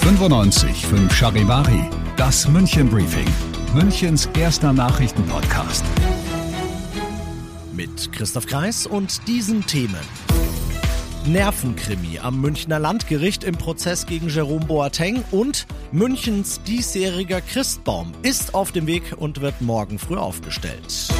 95 5 Charivari, das München Briefing, Münchens erster Nachrichtenpodcast. Mit Christoph Kreis und diesen Themen. Nervenkrimi am Münchner Landgericht im Prozess gegen Jerome Boateng und Münchens diesjähriger Christbaum ist auf dem Weg und wird morgen früh aufgestellt.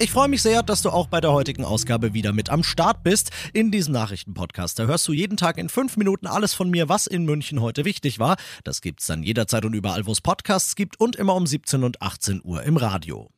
Ich freue mich sehr, dass du auch bei der heutigen Ausgabe wieder mit am Start bist. In diesem Nachrichtenpodcast, da hörst du jeden Tag in fünf Minuten alles von mir, was in München heute wichtig war. Das gibt's dann jederzeit und überall, wo es Podcasts gibt und immer um 17 und 18 Uhr im Radio.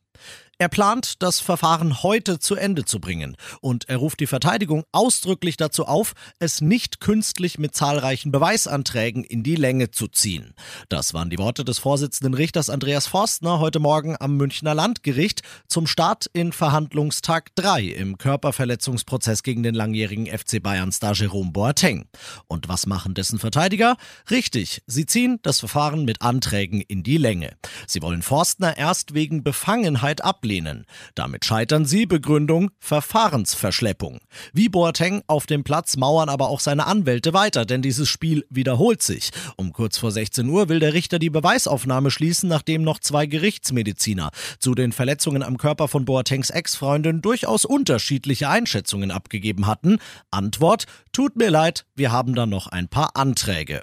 Er plant, das Verfahren heute zu Ende zu bringen und er ruft die Verteidigung ausdrücklich dazu auf, es nicht künstlich mit zahlreichen Beweisanträgen in die Länge zu ziehen. Das waren die Worte des Vorsitzenden Richters Andreas Forstner heute Morgen am Münchner Landgericht zum Start in Verhandlungstag 3 im Körperverletzungsprozess gegen den langjährigen FC Bayern Star Jerome Boateng. Und was machen dessen Verteidiger? Richtig, sie ziehen das Verfahren mit Anträgen in die Länge. Sie wollen Forstner erst wegen Befangenheit ablehnen ablehnen. Damit scheitern sie, Begründung Verfahrensverschleppung. Wie Boateng auf dem Platz mauern aber auch seine Anwälte weiter, denn dieses Spiel wiederholt sich. Um kurz vor 16 Uhr will der Richter die Beweisaufnahme schließen, nachdem noch zwei Gerichtsmediziner zu den Verletzungen am Körper von Boatengs Ex-Freundin durchaus unterschiedliche Einschätzungen abgegeben hatten. Antwort, tut mir leid, wir haben da noch ein paar Anträge.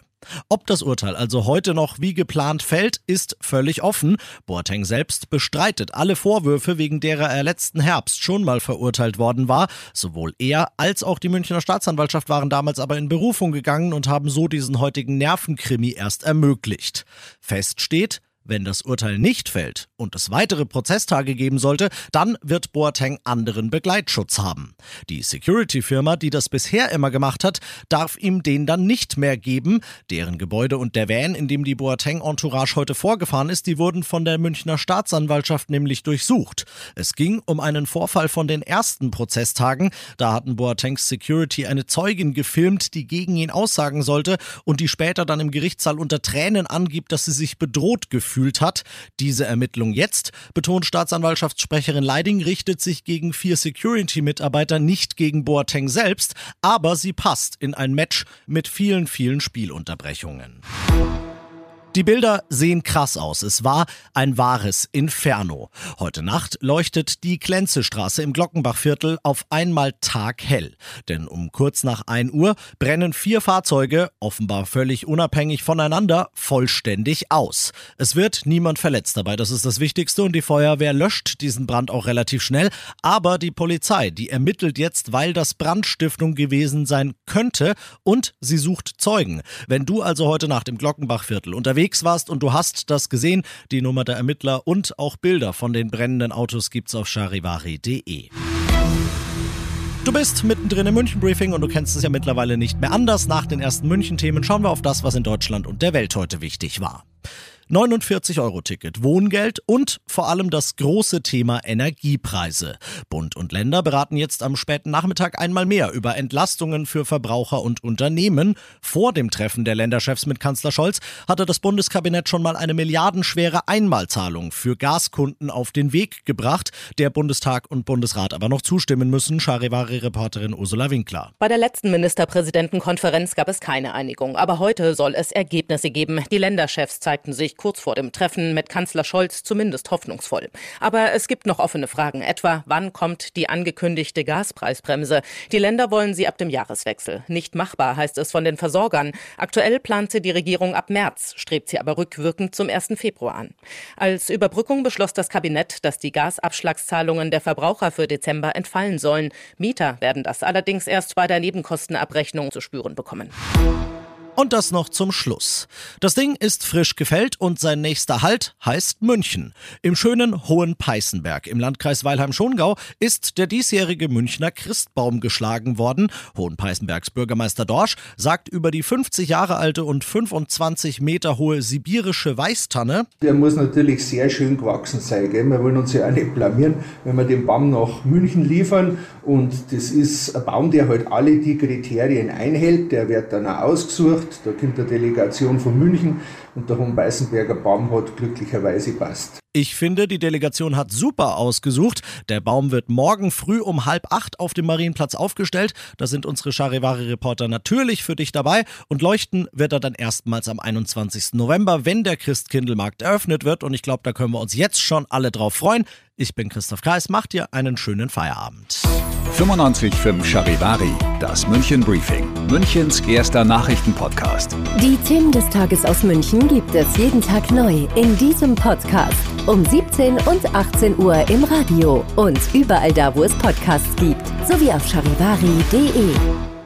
Ob das Urteil also heute noch wie geplant fällt, ist völlig offen. Boateng selbst bestreitet alle Vorwürfe, wegen derer er letzten Herbst schon mal verurteilt worden war. Sowohl er als auch die Münchner Staatsanwaltschaft waren damals aber in Berufung gegangen und haben so diesen heutigen Nervenkrimi erst ermöglicht. Fest steht, wenn das Urteil nicht fällt und es weitere Prozesstage geben sollte, dann wird Boateng anderen Begleitschutz haben. Die Security-Firma, die das bisher immer gemacht hat, darf ihm den dann nicht mehr geben. Deren Gebäude und der Van, in dem die Boateng-Entourage heute vorgefahren ist, die wurden von der Münchner Staatsanwaltschaft nämlich durchsucht. Es ging um einen Vorfall von den ersten Prozesstagen. Da hatten Boatengs Security eine Zeugin gefilmt, die gegen ihn aussagen sollte und die später dann im Gerichtssaal unter Tränen angibt, dass sie sich bedroht gefühlt gefühlt hat. Diese Ermittlung jetzt, betont Staatsanwaltschaftssprecherin Leiding, richtet sich gegen vier Security-Mitarbeiter, nicht gegen Boateng selbst, aber sie passt in ein Match mit vielen, vielen Spielunterbrechungen. Die Bilder sehen krass aus. Es war ein wahres Inferno. Heute Nacht leuchtet die Klenzestraße im Glockenbachviertel auf einmal taghell. Denn um kurz nach 1 Uhr brennen vier Fahrzeuge, offenbar völlig unabhängig voneinander, vollständig aus. Es wird niemand verletzt dabei, das ist das Wichtigste und die Feuerwehr löscht diesen Brand auch relativ schnell. Aber die Polizei, die ermittelt jetzt, weil das Brandstiftung gewesen sein könnte und sie sucht Zeugen. Wenn du also heute Nacht im Glockenbachviertel unterwegs unterwegs warst und du hast das gesehen, die Nummer der Ermittler und auch Bilder von den brennenden Autos gibt's auf charivari.de. Du bist mittendrin im München-Briefing und du kennst es ja mittlerweile nicht mehr anders. Nach den ersten München-Themen schauen wir auf das, was in Deutschland und der Welt heute wichtig war. 49-Euro-Ticket, Wohngeld und vor allem das große Thema Energiepreise. Bund und Länder beraten jetzt am späten Nachmittag einmal mehr über Entlastungen für Verbraucher und Unternehmen. Vor dem Treffen der Länderchefs mit Kanzler Scholz hatte das Bundeskabinett schon mal eine milliardenschwere Einmalzahlung für Gaskunden auf den Weg gebracht, der Bundestag und Bundesrat aber noch zustimmen müssen, Charivari-Reporterin Ursula Winkler. Bei der letzten Ministerpräsidentenkonferenz gab es keine Einigung, aber heute soll es Ergebnisse geben. Die Länderchefs zeigten sich kurz vor dem Treffen mit Kanzler Scholz zumindest hoffnungsvoll. Aber es gibt noch offene Fragen, etwa wann kommt die angekündigte Gaspreisbremse? Die Länder wollen sie ab dem Jahreswechsel. Nicht machbar, heißt es von den Versorgern. Aktuell plant sie die Regierung ab März, strebt sie aber rückwirkend zum 1. Februar an. Als Überbrückung beschloss das Kabinett, dass die Gasabschlagszahlungen der Verbraucher für Dezember entfallen sollen. Mieter werden das allerdings erst bei der Nebenkostenabrechnung zu spüren bekommen. Und das noch zum Schluss. Das Ding ist frisch gefällt und sein nächster Halt heißt München. Im schönen Hohen Peißenberg im Landkreis Weilheim-Schongau ist der diesjährige Münchner Christbaum geschlagen worden. Hohen Peißenbergs Bürgermeister Dorsch sagt über die 50 Jahre alte und 25 Meter hohe sibirische Weißtanne. Der muss natürlich sehr schön gewachsen sein. Gell? Wir wollen uns ja auch nicht blamieren, wenn wir den Baum nach München liefern. Und das ist ein Baum, der halt alle die Kriterien einhält. Der wird dann auch ausgesucht. Da kommt eine Delegation von München und der Hohenbeißenberger Baum hat glücklicherweise passt. Ich finde, die Delegation hat super ausgesucht. Der Baum wird morgen früh um halb acht auf dem Marienplatz aufgestellt. Da sind unsere Charivari-Reporter natürlich für dich dabei. Und leuchten wird er dann erstmals am 21. November, wenn der Christkindlmarkt eröffnet wird. Und ich glaube, da können wir uns jetzt schon alle drauf freuen. Ich bin Christoph Kreis, macht dir einen schönen Feierabend. 95.5 Charivari, das München Briefing, Münchens erster Nachrichtenpodcast. Die Themen des Tages aus München gibt es jeden Tag neu in diesem Podcast. Um 17 und 18 Uhr im Radio und überall da, wo es Podcasts gibt, sowie auf charivari.de.